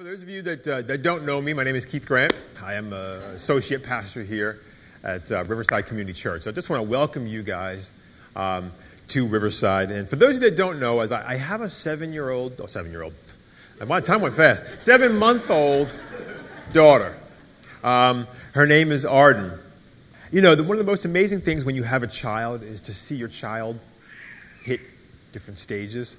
For those of you that, uh, that don't know me, my name is Keith Grant. I am an associate pastor here at uh, Riverside Community Church. So I just want to welcome you guys um, to Riverside. And for those of you that don't know, as I, I have a seven-year-old, oh, seven-year-old, my time went fast, seven-month-old daughter. Um, her name is Arden. You know, the, one of the most amazing things when you have a child is to see your child hit different stages.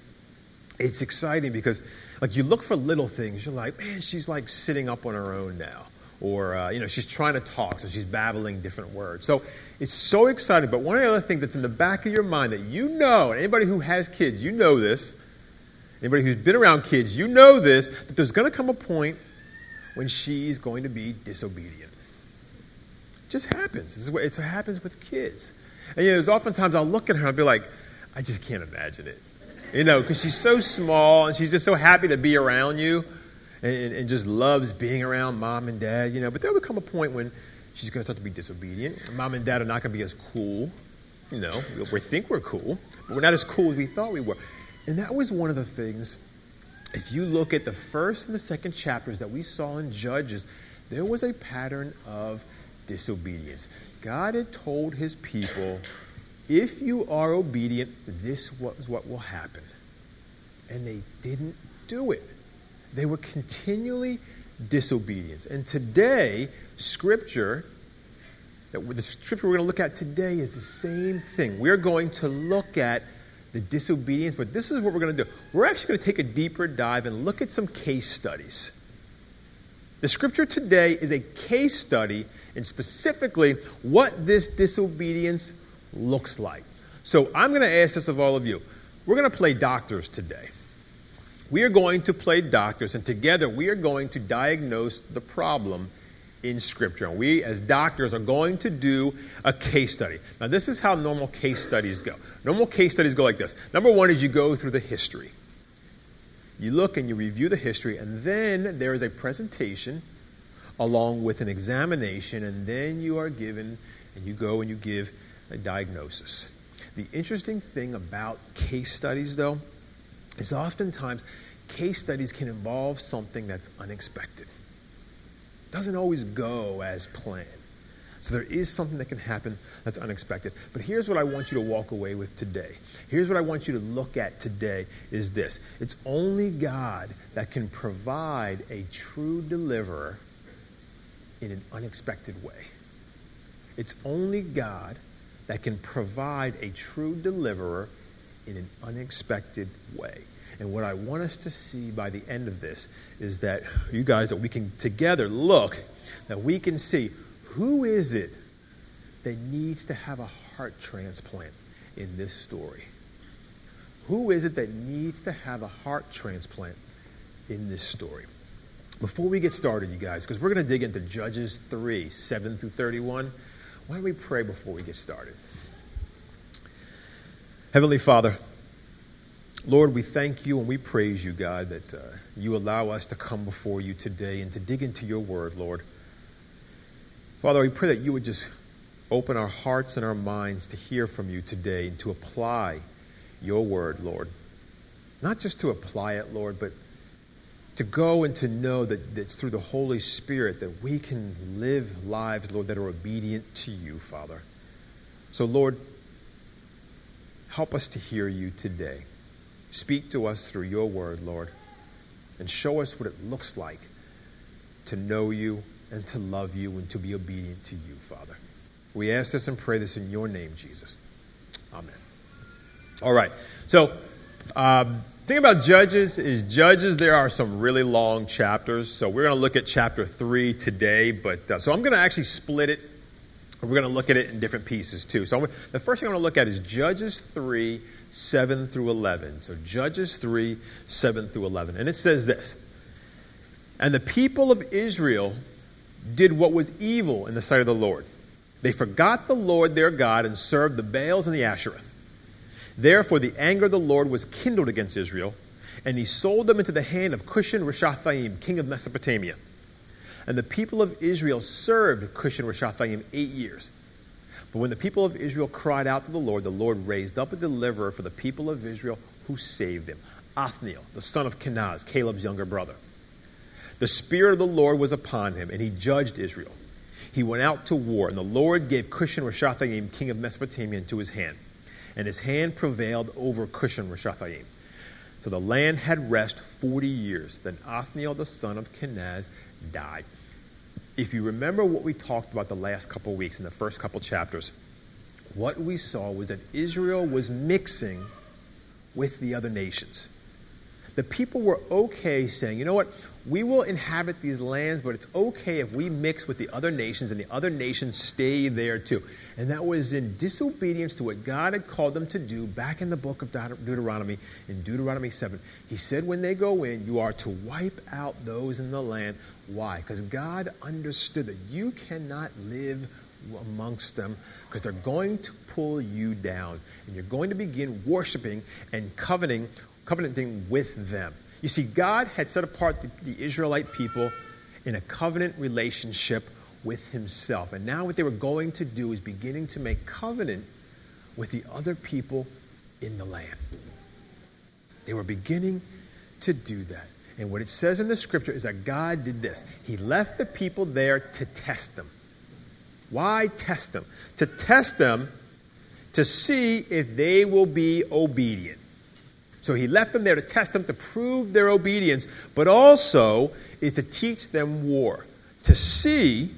It's exciting because like you look for little things. You're like, man, she's like sitting up on her own now. Or, uh, you know, she's trying to talk, so she's babbling different words. So it's so exciting. But one of the other things that's in the back of your mind that you know, anybody who has kids, you know this. Anybody who's been around kids, you know this, that there's going to come a point when she's going to be disobedient. It just happens. This is what, it happens with kids. And, you know, there's oftentimes I'll look at her and I'll be like, I just can't imagine it. You know, because she's so small and she's just so happy to be around you and, and, just loves being around mom and dad, you know. But there will come a point when she's going to start to be disobedient. Mom and dad are not going to be as cool. You know, we think we're cool, but we're not as cool as we thought we were. And that was one of the things, if you look at the first and the second chapters that we saw in Judges, there was a pattern of disobedience. God had told his people if you are obedient, this was what will happen. And they didn't do it. They were continually disobedience. And today, Scripture, the Scripture we're going to look at today is the same thing. We're going to look at the disobedience, but this is what we're going to do. We're actually going to take a deeper dive and look at some case studies. The Scripture today is a case study and specifically what this disobedience looks like. So I'm going to ask this of all of you. We're going to play doctors today. We are going to play doctors, and together we are going to diagnose the problem in Scripture. And we, as doctors, are going to do a case study. Now, this is how normal case studies go. Normal case studies go like this Number one is you go through the history. You look and you review the history, and then there is a presentation along with an examination, and then you are given, and you go and you give a diagnosis. The interesting thing about case studies, though, is oftentimes case studies can involve something that's unexpected. It doesn't always go as planned. So there is something that can happen that's unexpected. But here's what I want you to walk away with today. Here's what I want you to look at today is this. It's only God that can provide a true deliverer in an unexpected way. It's only God that can provide a true deliverer in an unexpected way. And what I want us to see by the end of this is that you guys, that we can together look, that we can see who is it that needs to have a heart transplant in this story? Who is it that needs to have a heart transplant in this story? Before we get started, you guys, because we're going to dig into Judges 3 7 through 31. Why don't we pray before we get started? Heavenly Father, Lord, we thank you and we praise you, God, that uh, you allow us to come before you today and to dig into your word, Lord. Father, we pray that you would just open our hearts and our minds to hear from you today and to apply your word, Lord. Not just to apply it, Lord, but to go and to know that, that it's through the Holy Spirit that we can live lives, Lord, that are obedient to you, Father. So, Lord, help us to hear you today. Speak to us through your word, Lord, and show us what it looks like to know you and to love you and to be obedient to you, Father. We ask this and pray this in your name, Jesus. Amen. All right. So, um, thing about Judges is Judges, there are some really long chapters. So we're going to look at chapter 3 today. But uh, So I'm going to actually split it. We're going to look at it in different pieces too. So the first thing I'm going to look at is Judges 3, 7 through 11. So Judges 3, 7 through 11. And it says this And the people of Israel did what was evil in the sight of the Lord. They forgot the Lord their God and served the Baals and the Asheroth. Therefore, the anger of the Lord was kindled against Israel, and he sold them into the hand of Cushan Rishathaim, king of Mesopotamia. And the people of Israel served Cushan Rishathaim eight years. But when the people of Israel cried out to the Lord, the Lord raised up a deliverer for the people of Israel who saved them Othniel, the son of Kenaz, Caleb's younger brother. the Spirit of the Lord was upon him, and he judged Israel. He went out to war, and the Lord gave Cushan Rishathaim, king of Mesopotamia, into his hand. And his hand prevailed over Cushan Rishathaim. So the land had rest 40 years. Then Othniel, the son of Kenaz, died. If you remember what we talked about the last couple weeks in the first couple chapters, what we saw was that Israel was mixing with the other nations. The people were okay saying, you know what, we will inhabit these lands, but it's okay if we mix with the other nations and the other nations stay there too. And that was in disobedience to what God had called them to do back in the book of Deuteronomy, in Deuteronomy 7. He said, when they go in, you are to wipe out those in the land. Why? Because God understood that you cannot live amongst them because they're going to pull you down and you're going to begin worshiping and covenanting, covenanting with them. You see, God had set apart the, the Israelite people in a covenant relationship with Himself. And now what they were going to do is beginning to make covenant with the other people in the land. They were beginning to do that. And what it says in the scripture is that God did this He left the people there to test them. Why test them? To test them to see if they will be obedient. So he left them there to test them, to prove their obedience, but also is to teach them war, to see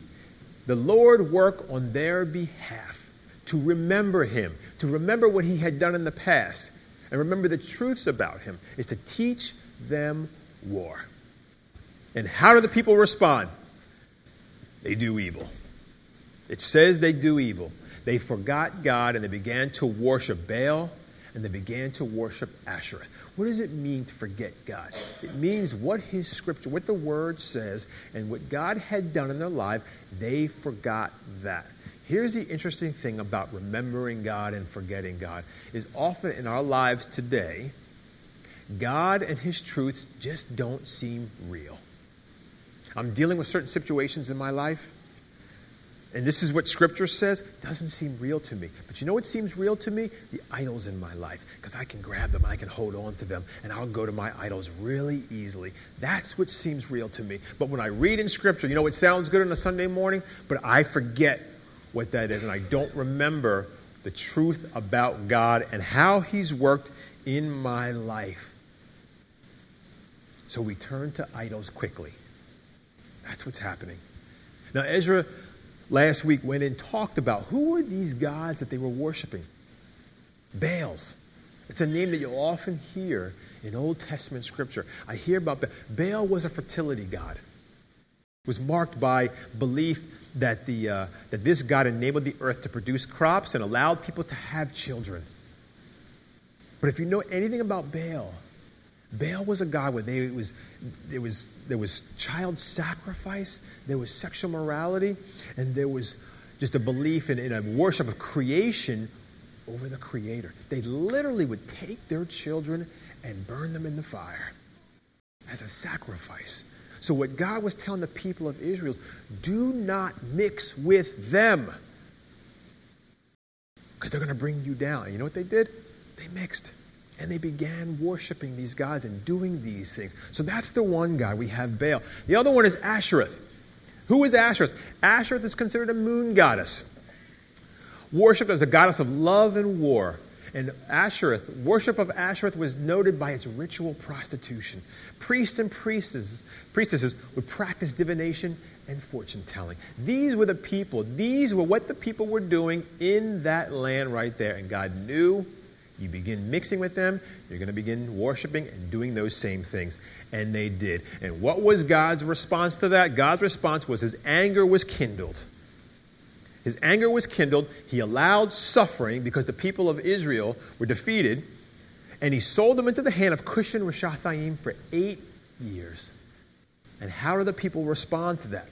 the Lord work on their behalf, to remember him, to remember what he had done in the past, and remember the truths about him, is to teach them war. And how do the people respond? They do evil. It says they do evil. They forgot God and they began to worship Baal and they began to worship Asherah. What does it mean to forget God? It means what His scripture, what the Word says, and what God had done in their life, they forgot that. Here's the interesting thing about remembering God and forgetting God is often in our lives today, God and His truths just don't seem real. I'm dealing with certain situations in my life and this is what Scripture says, doesn't seem real to me. But you know what seems real to me? The idols in my life. Because I can grab them, I can hold on to them, and I'll go to my idols really easily. That's what seems real to me. But when I read in Scripture, you know it sounds good on a Sunday morning, but I forget what that is, and I don't remember the truth about God and how He's worked in my life. So we turn to idols quickly. That's what's happening. Now, Ezra last week went and talked about who were these gods that they were worshiping? Baals. It's a name that you'll often hear in Old Testament scripture. I hear about Baal. Baal was a fertility god. It was marked by belief that, the, uh, that this god enabled the earth to produce crops and allowed people to have children. But if you know anything about Baal, Baal was a god where they, it was, there, was, there was child sacrifice, there was sexual morality, and there was just a belief in, in a worship of creation over the Creator. They literally would take their children and burn them in the fire as a sacrifice. So, what God was telling the people of Israel is do not mix with them because they're going to bring you down. And you know what they did? They mixed. And they began worshiping these gods and doing these things. So that's the one god. We have Baal. The other one is Asheroth. Who is Asheroth? Asheroth is considered a moon goddess, worshipped as a goddess of love and war. And Asheroth, worship of Asheroth was noted by its ritual prostitution. Priests and priestesses, priestesses would practice divination and fortune telling. These were the people, these were what the people were doing in that land right there. And God knew you begin mixing with them, you're going to begin worshiping and doing those same things. And they did. And what was God's response to that? God's response was his anger was kindled. His anger was kindled. He allowed suffering because the people of Israel were defeated. And he sold them into the hand of Cushan Rishathaim for eight years. And how do the people respond to that?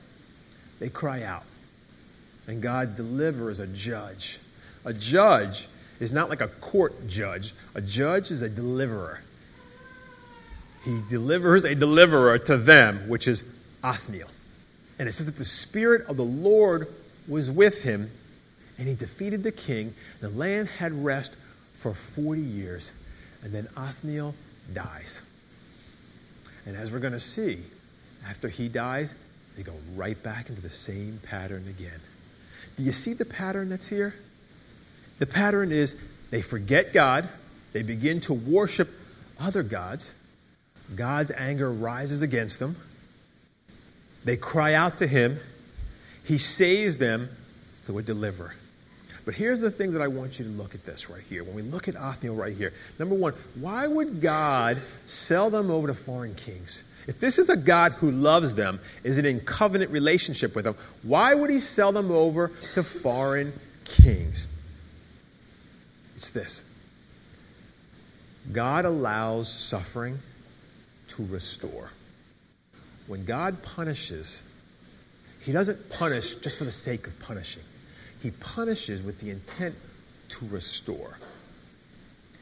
They cry out. And God delivers a judge. A judge is not like a court judge. A judge is a deliverer. He delivers a deliverer to them, which is Othniel. And it says that the Spirit of the Lord was with him, and he defeated the king. The land had rest for 40 years, and then Othniel dies. And as we're going to see, after he dies, they go right back into the same pattern again. Do you see the pattern that's here? The pattern is they forget God, they begin to worship other gods. God's anger rises against them. They cry out to him. He saves them through a deliverer. But here's the things that I want you to look at this right here. When we look at Othniel right here, number one, why would God sell them over to foreign kings? If this is a God who loves them, is it in covenant relationship with them, why would he sell them over to foreign kings? It's this God allows suffering to restore. When God punishes, he doesn't punish just for the sake of punishing. He punishes with the intent to restore.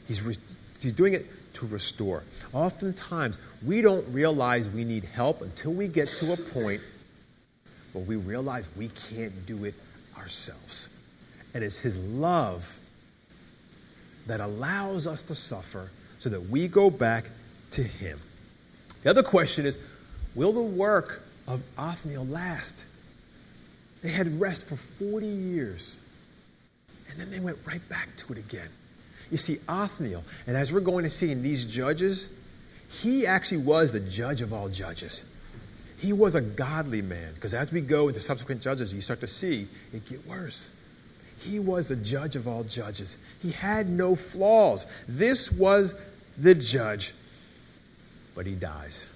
He's, re- he's doing it to restore. Oftentimes, we don't realize we need help until we get to a point where we realize we can't do it ourselves. And it's His love that allows us to suffer so that we go back to Him. The other question is will the work of Othniel last? They had rest for 40 years, and then they went right back to it again. You see, Othniel, and as we're going to see in these judges, he actually was the judge of all judges. He was a godly man, because as we go into subsequent judges, you start to see it get worse. He was a judge of all judges. He had no flaws. This was the judge. But he dies.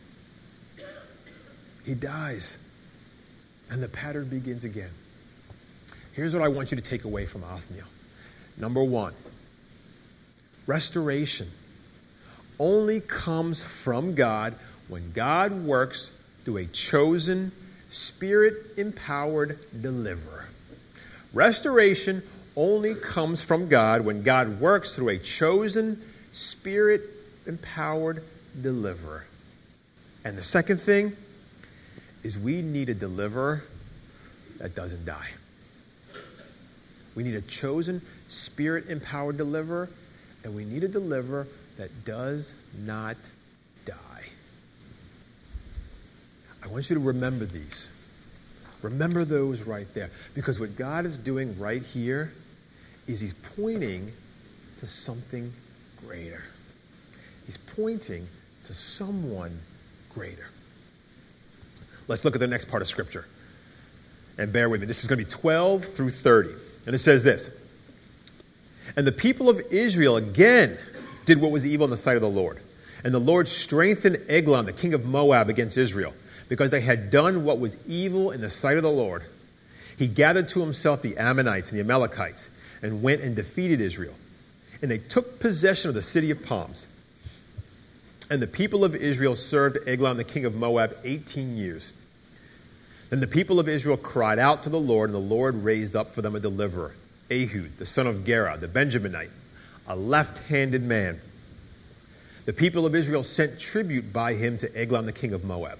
He dies. And the pattern begins again. Here's what I want you to take away from Othniel. Number one, restoration only comes from God when God works through a chosen, spirit empowered deliverer. Restoration only comes from God when God works through a chosen, spirit empowered deliverer. And the second thing is we need a deliverer that doesn't die. We need a chosen, spirit empowered deliverer, and we need a deliverer that does not die. I want you to remember these. Remember those right there. Because what God is doing right here is He's pointing to something greater. He's pointing to someone greater. Let's look at the next part of Scripture. And bear with me. This is going to be 12 through 30. And it says this And the people of Israel again did what was evil in the sight of the Lord. And the Lord strengthened Eglon, the king of Moab, against Israel, because they had done what was evil in the sight of the Lord. He gathered to himself the Ammonites and the Amalekites and went and defeated Israel. And they took possession of the city of palms. And the people of Israel served Eglon, the king of Moab, 18 years. Then the people of Israel cried out to the Lord, and the Lord raised up for them a deliverer, Ehud, the son of Gera, the Benjaminite, a left handed man. The people of Israel sent tribute by him to Eglon, the king of Moab.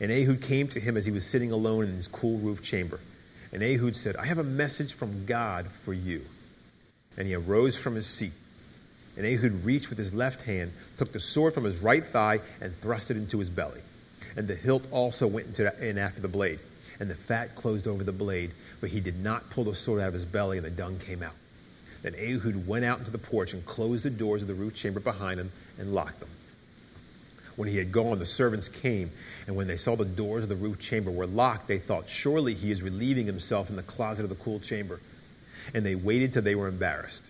And Ehud came to him as he was sitting alone in his cool roof chamber. And Ehud said, I have a message from God for you. And he arose from his seat. And Ehud reached with his left hand, took the sword from his right thigh, and thrust it into his belly. And the hilt also went into in after the blade. And the fat closed over the blade, but he did not pull the sword out of his belly, and the dung came out. Then Ehud went out into the porch and closed the doors of the roof chamber behind him and locked them. When he had gone, the servants came, and when they saw the doors of the roof chamber were locked, they thought, Surely he is relieving himself in the closet of the cool chamber. And they waited till they were embarrassed.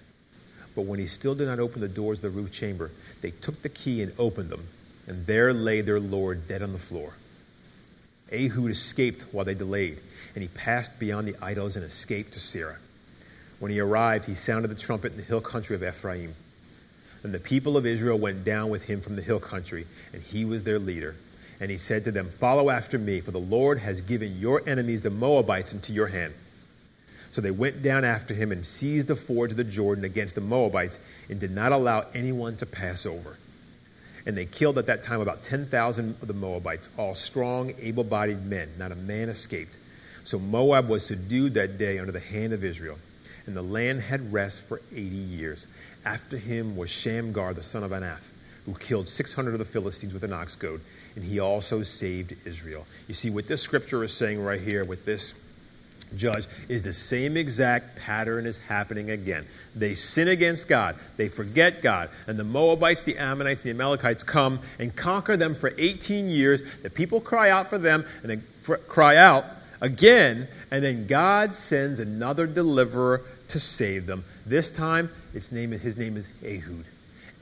But when he still did not open the doors of the roof chamber, they took the key and opened them, and there lay their Lord dead on the floor. Ehud escaped while they delayed, and he passed beyond the idols and escaped to Seirah. When he arrived, he sounded the trumpet in the hill country of Ephraim. And the people of Israel went down with him from the hill country, and he was their leader. And he said to them, Follow after me, for the Lord has given your enemies, the Moabites, into your hand. So they went down after him and seized the fords of the Jordan against the Moabites and did not allow anyone to pass over. And they killed at that time about 10,000 of the Moabites, all strong, able bodied men. Not a man escaped. So Moab was subdued that day under the hand of Israel. And the land had rest for 80 years. After him was Shamgar, the son of Anath, who killed 600 of the Philistines with an ox goad. And he also saved Israel. You see, what this scripture is saying right here with this judge is the same exact pattern is happening again. They sin against God, they forget God, and the Moabites, the Ammonites, the Amalekites come and conquer them for 18 years. The people cry out for them and they cry out again, and then God sends another deliverer to save them. This time, its name, his name is Ehud.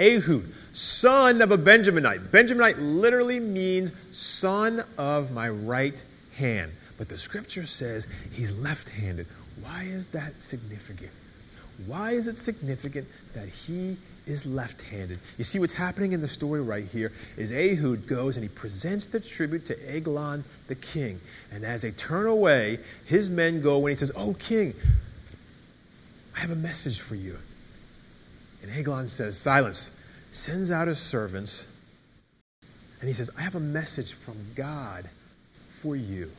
Ehud, son of a Benjaminite. Benjaminite literally means son of my right hand. But the scripture says he's left handed. Why is that significant? Why is it significant that he is left handed? You see, what's happening in the story right here is Ehud goes and he presents the tribute to Eglon the king. And as they turn away, his men go and he says, Oh, king, I have a message for you. And Eglon says, Silence, sends out his servants. And he says, I have a message from God for you.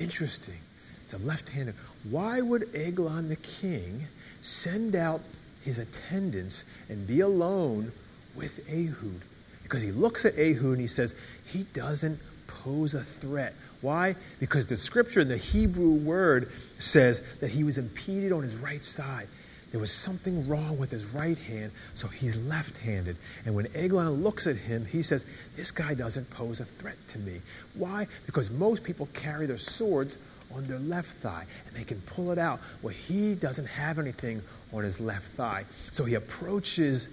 Interesting. It's a left handed. Why would Eglon the king send out his attendants and be alone with Ehud? Because he looks at Ehud and he says, he doesn't pose a threat. Why? Because the scripture in the Hebrew word says that he was impeded on his right side. There was something wrong with his right hand, so he's left handed. And when Eglon looks at him, he says, This guy doesn't pose a threat to me. Why? Because most people carry their swords on their left thigh and they can pull it out. Well, he doesn't have anything on his left thigh. So he approaches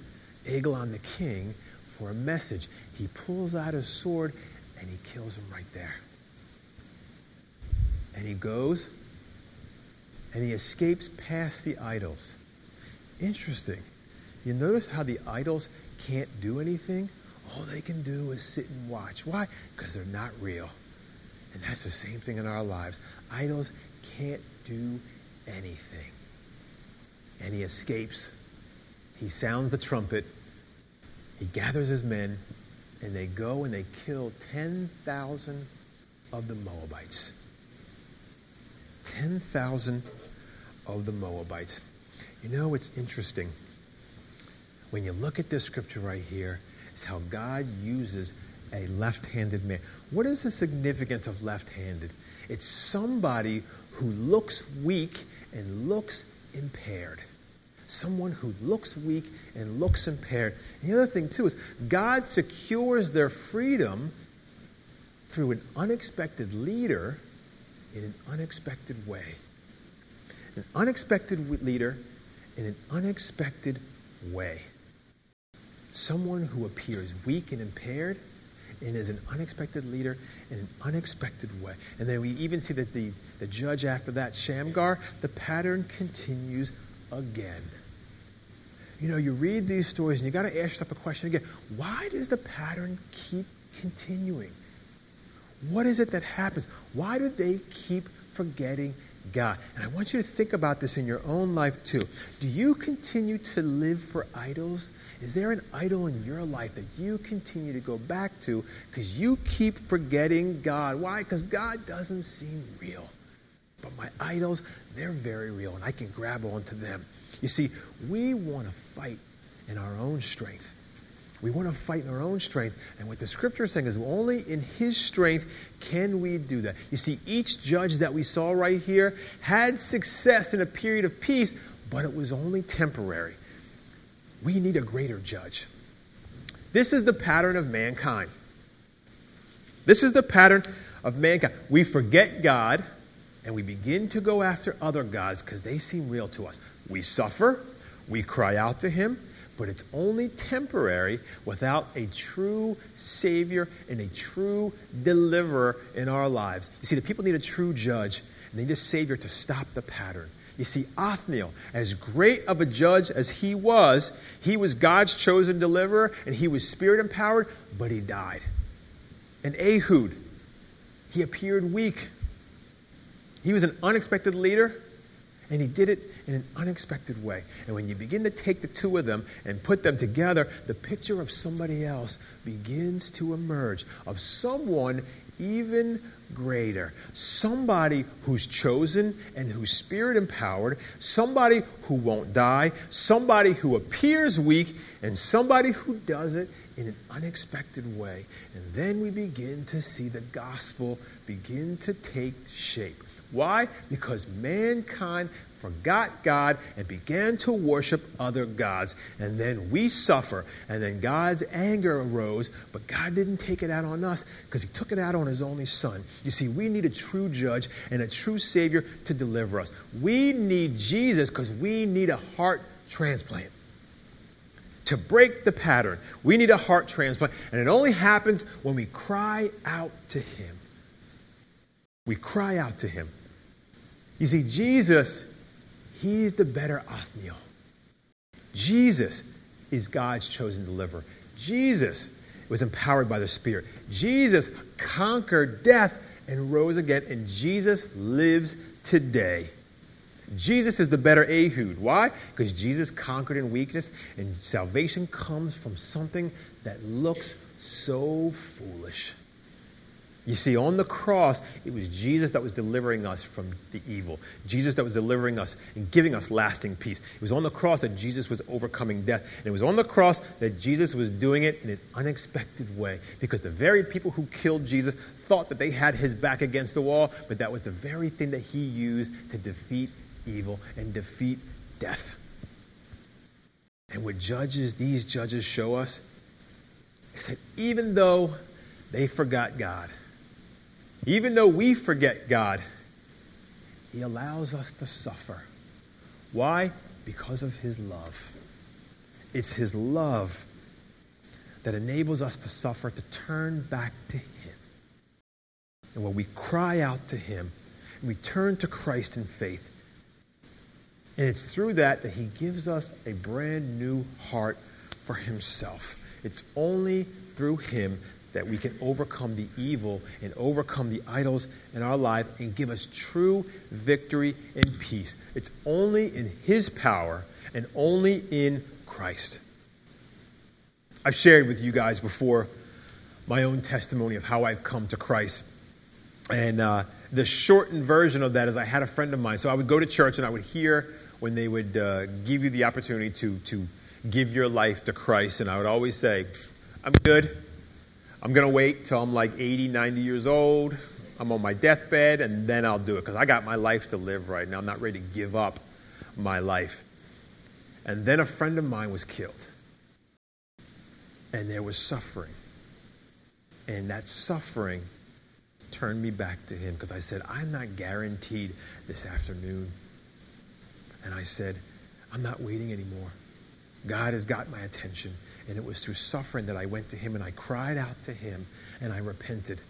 Eglon the king for a message. He pulls out his sword and he kills him right there. And he goes and he escapes past the idols. Interesting. You notice how the idols can't do anything? All they can do is sit and watch. Why? Because they're not real. And that's the same thing in our lives. Idols can't do anything. And he escapes. He sounds the trumpet. He gathers his men, and they go and they kill 10,000 of the Moabites. 10,000 of the Moabites. You know, it's interesting. When you look at this scripture right here, is how God uses a left handed man. What is the significance of left handed? It's somebody who looks weak and looks impaired. Someone who looks weak and looks impaired. And the other thing, too, is God secures their freedom through an unexpected leader in an unexpected way. An unexpected leader in an unexpected way. Someone who appears weak and impaired and is an unexpected leader in an unexpected way. And then we even see that the, the judge after that, Shamgar, the pattern continues again. You know, you read these stories and you got to ask yourself a question again. Why does the pattern keep continuing? What is it that happens? Why do they keep forgetting God. And I want you to think about this in your own life too. Do you continue to live for idols? Is there an idol in your life that you continue to go back to because you keep forgetting God? Why? Because God doesn't seem real. But my idols, they're very real, and I can grab onto them. You see, we want to fight in our own strength. We want to fight in our own strength. And what the scripture is saying is only in his strength can we do that. You see, each judge that we saw right here had success in a period of peace, but it was only temporary. We need a greater judge. This is the pattern of mankind. This is the pattern of mankind. We forget God and we begin to go after other gods because they seem real to us. We suffer, we cry out to Him, but it's only temporary without a true Savior and a true deliverer in our lives. You see, the people need a true judge, and they need a Savior to stop the pattern. You see, Othniel, as great of a judge as he was, he was God's chosen deliverer, and he was spirit empowered, but he died. And Ehud, he appeared weak. He was an unexpected leader, and he did it in an unexpected way. And when you begin to take the two of them and put them together, the picture of somebody else begins to emerge of someone even greater. Somebody who's chosen and who's spirit empowered, somebody who won't die, somebody who appears weak, and somebody who does it in an unexpected way. And then we begin to see the gospel begin to take shape. Why? Because mankind forgot God and began to worship other gods. And then we suffer. And then God's anger arose, but God didn't take it out on us because He took it out on His only Son. You see, we need a true judge and a true Savior to deliver us. We need Jesus because we need a heart transplant. To break the pattern, we need a heart transplant. And it only happens when we cry out to Him. We cry out to Him. You see, Jesus He's the better Othniel. Jesus is God's chosen deliverer. Jesus was empowered by the Spirit. Jesus conquered death and rose again, and Jesus lives today. Jesus is the better Ehud. Why? Because Jesus conquered in weakness, and salvation comes from something that looks so foolish. You see, on the cross, it was Jesus that was delivering us from the evil. Jesus that was delivering us and giving us lasting peace. It was on the cross that Jesus was overcoming death. And it was on the cross that Jesus was doing it in an unexpected way. Because the very people who killed Jesus thought that they had his back against the wall, but that was the very thing that he used to defeat evil and defeat death. And what judges, these judges show us, is that even though they forgot God, even though we forget God, He allows us to suffer. Why? Because of His love. It's His love that enables us to suffer, to turn back to Him. And when we cry out to Him, we turn to Christ in faith. And it's through that that He gives us a brand new heart for Himself. It's only through Him that we can overcome the evil and overcome the idols in our life and give us true victory and peace. It's only in His power and only in Christ. I've shared with you guys before my own testimony of how I've come to Christ. And uh, the shortened version of that is I had a friend of mine. So I would go to church and I would hear when they would uh, give you the opportunity to, to give your life to Christ. And I would always say, I'm good. I'm going to wait till I'm like 80, 90 years old. I'm on my deathbed, and then I'll do it because I got my life to live right now. I'm not ready to give up my life. And then a friend of mine was killed, and there was suffering. And that suffering turned me back to him because I said, I'm not guaranteed this afternoon. And I said, I'm not waiting anymore. God has got my attention. And it was through suffering that I went to him and I cried out to him and I repented.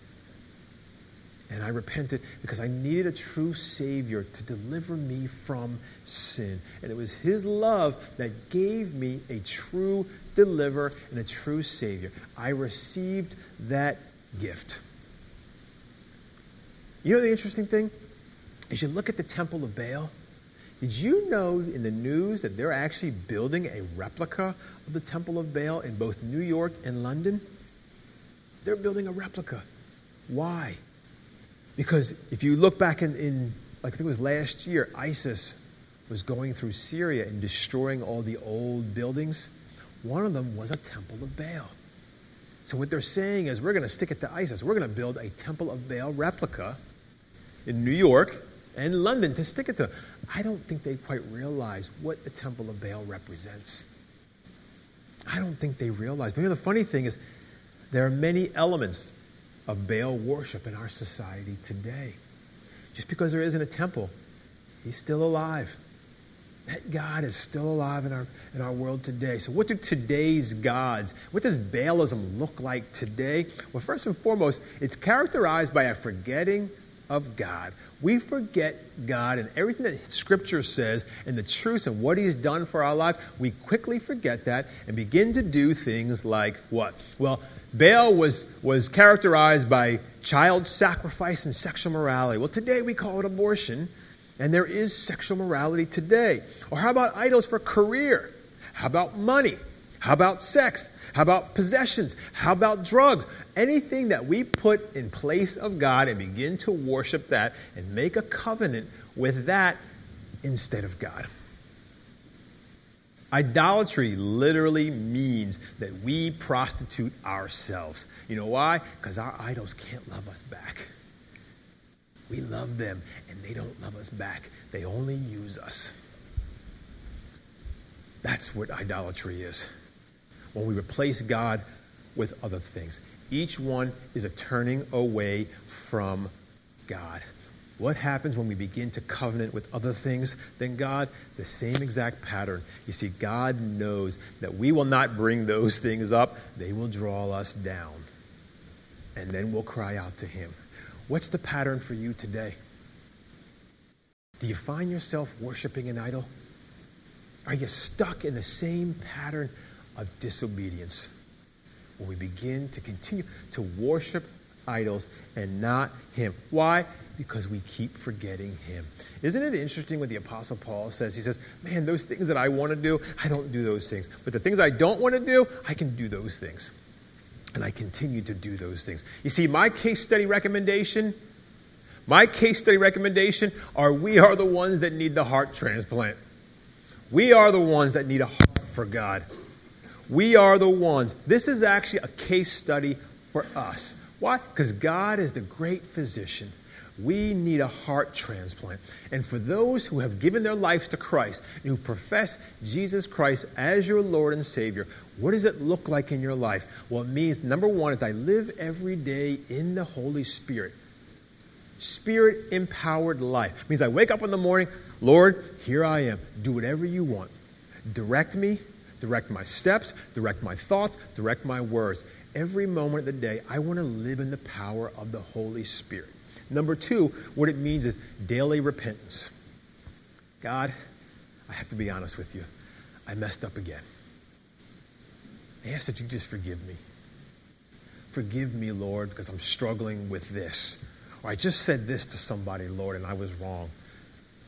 And I repented because I needed a true Savior to deliver me from sin. And it was His love that gave me a true deliverer and a true Savior. I received that gift. You know the interesting thing? As you look at the Temple of Baal, did you know in the news that they're actually building a replica of the Temple of Baal in both New York and London? They're building a replica. Why? Because if you look back in, in like I think it was last year, ISIS was going through Syria and destroying all the old buildings. One of them was a Temple of Baal. So what they're saying is we're going to stick it to ISIS. We're going to build a Temple of Baal replica in New York and London to stick it to. I don't think they quite realize what the Temple of Baal represents. I don't think they realize. But you know, the funny thing is, there are many elements of Baal worship in our society today. Just because there isn't a temple, he's still alive. That God is still alive in our, in our world today. So, what do today's gods, what does Baalism look like today? Well, first and foremost, it's characterized by a forgetting of God. We forget God and everything that Scripture says and the truth and what He's done for our lives. We quickly forget that and begin to do things like what? Well, Baal was, was characterized by child sacrifice and sexual morality. Well, today we call it abortion, and there is sexual morality today. Or how about idols for career? How about money? How about sex? How about possessions? How about drugs? Anything that we put in place of God and begin to worship that and make a covenant with that instead of God. Idolatry literally means that we prostitute ourselves. You know why? Because our idols can't love us back. We love them, and they don't love us back. They only use us. That's what idolatry is. When we replace God with other things, each one is a turning away from God. What happens when we begin to covenant with other things than God? The same exact pattern. You see, God knows that we will not bring those things up, they will draw us down. And then we'll cry out to Him. What's the pattern for you today? Do you find yourself worshiping an idol? Are you stuck in the same pattern of disobedience? When we begin to continue to worship idols and not Him. Why? because we keep forgetting him. Isn't it interesting what the Apostle Paul says? He says, Man, those things that I want to do, I don't do those things. But the things I don't want to do, I can do those things. And I continue to do those things. You see, my case study recommendation, my case study recommendation are we are the ones that need the heart transplant. We are the ones that need a heart for God. We are the ones. This is actually a case study for us. Why? Because God is the great physician. We need a heart transplant. And for those who have given their lives to Christ, and who profess Jesus Christ as your Lord and Savior, what does it look like in your life? Well, it means, number one, is I live every day in the Holy Spirit. Spirit empowered life. It means I wake up in the morning, Lord, here I am. Do whatever you want. Direct me, direct my steps, direct my thoughts, direct my words. Every moment of the day, I want to live in the power of the Holy Spirit. Number two, what it means is daily repentance. God, I have to be honest with you. I messed up again. I ask that you just forgive me. Forgive me, Lord, because I'm struggling with this. Or I just said this to somebody, Lord, and I was wrong.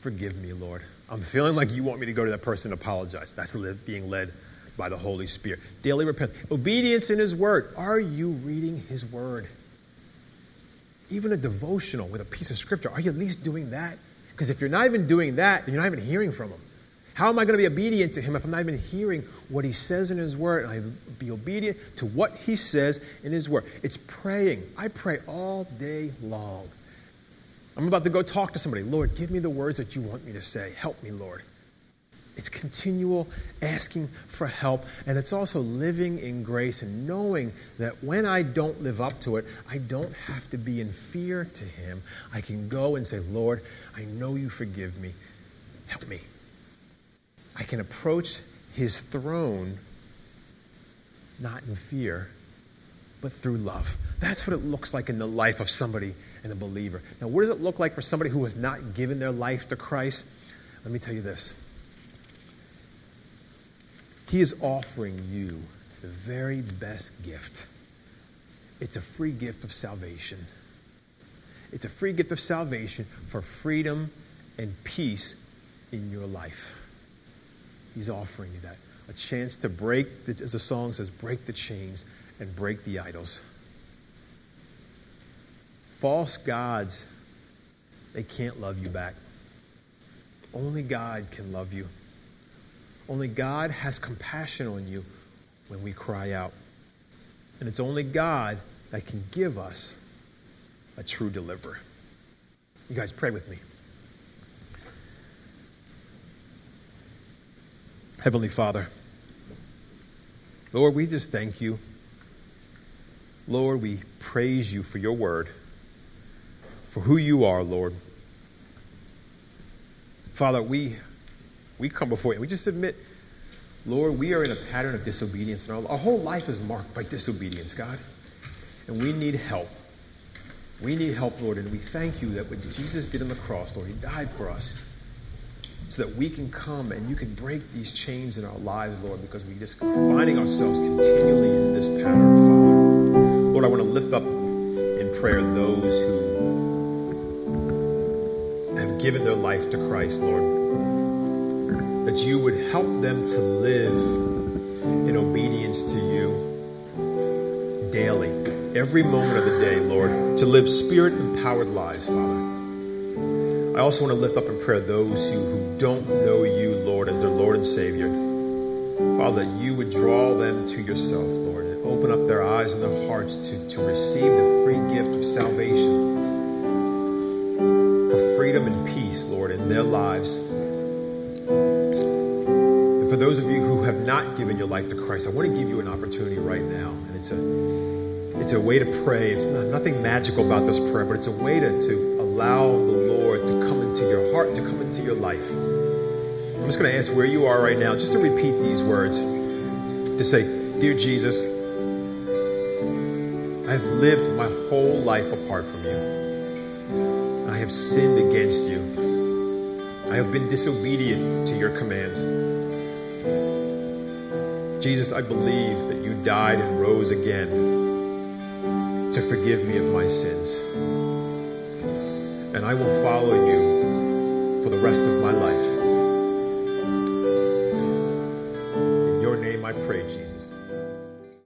Forgive me, Lord. I'm feeling like you want me to go to that person and apologize. That's being led by the Holy Spirit. Daily repentance. Obedience in His Word. Are you reading His Word? even a devotional with a piece of scripture, are you at least doing that? Because if you're not even doing that, then you're not even hearing from him. How am I going to be obedient to him if I'm not even hearing what he says in his word and I be obedient to what he says in his word? It's praying. I pray all day long. I'm about to go talk to somebody. Lord, give me the words that you want me to say. Help me, Lord. It's continual asking for help, and it's also living in grace and knowing that when I don't live up to it, I don't have to be in fear to Him. I can go and say, Lord, I know you forgive me. Help me. I can approach His throne not in fear, but through love. That's what it looks like in the life of somebody and a believer. Now, what does it look like for somebody who has not given their life to Christ? Let me tell you this he is offering you the very best gift. It's a free gift of salvation. It's a free gift of salvation for freedom and peace in your life. He's offering you that. A chance to break, the, as the song says, break the chains and break the idols. False gods, they can't love you back. Only God can love you. Only God has compassion on you when we cry out. And it's only God that can give us a true deliverer. You guys pray with me. Heavenly Father, Lord, we just thank you. Lord, we praise you for your word, for who you are, Lord. Father, we we come before you. We just admit, Lord, we are in a pattern of disobedience. And our, our whole life is marked by disobedience, God. And we need help. We need help, Lord, and we thank you that what Jesus did on the cross, Lord, He died for us so that we can come and you can break these chains in our lives, Lord, because we just finding ourselves continually in this pattern, Father. Lord, I want to lift up in prayer those who have given their life to Christ, Lord, that you would help them to live in obedience to you daily, every moment of the day, Lord, to live spirit empowered lives, Father. I also want to lift up in prayer those who, who don't know you, Lord, as their Lord and Savior. Father, that you would draw them to yourself, Lord, and open up their eyes and their hearts to, to receive the free gift of salvation for freedom and peace, Lord, in their lives. And for those of you who have not given your life to Christ, I want to give you an opportunity right now. And it's a it's a way to pray. It's not, nothing magical about this prayer, but it's a way to, to allow the Lord to come into your heart, to come into your life. I'm just going to ask where you are right now, just to repeat these words. To say, Dear Jesus, I have lived my whole life apart from you. I have sinned against you. I have been disobedient to your commands. Jesus, I believe that you died and rose again to forgive me of my sins. And I will follow you for the rest of my life.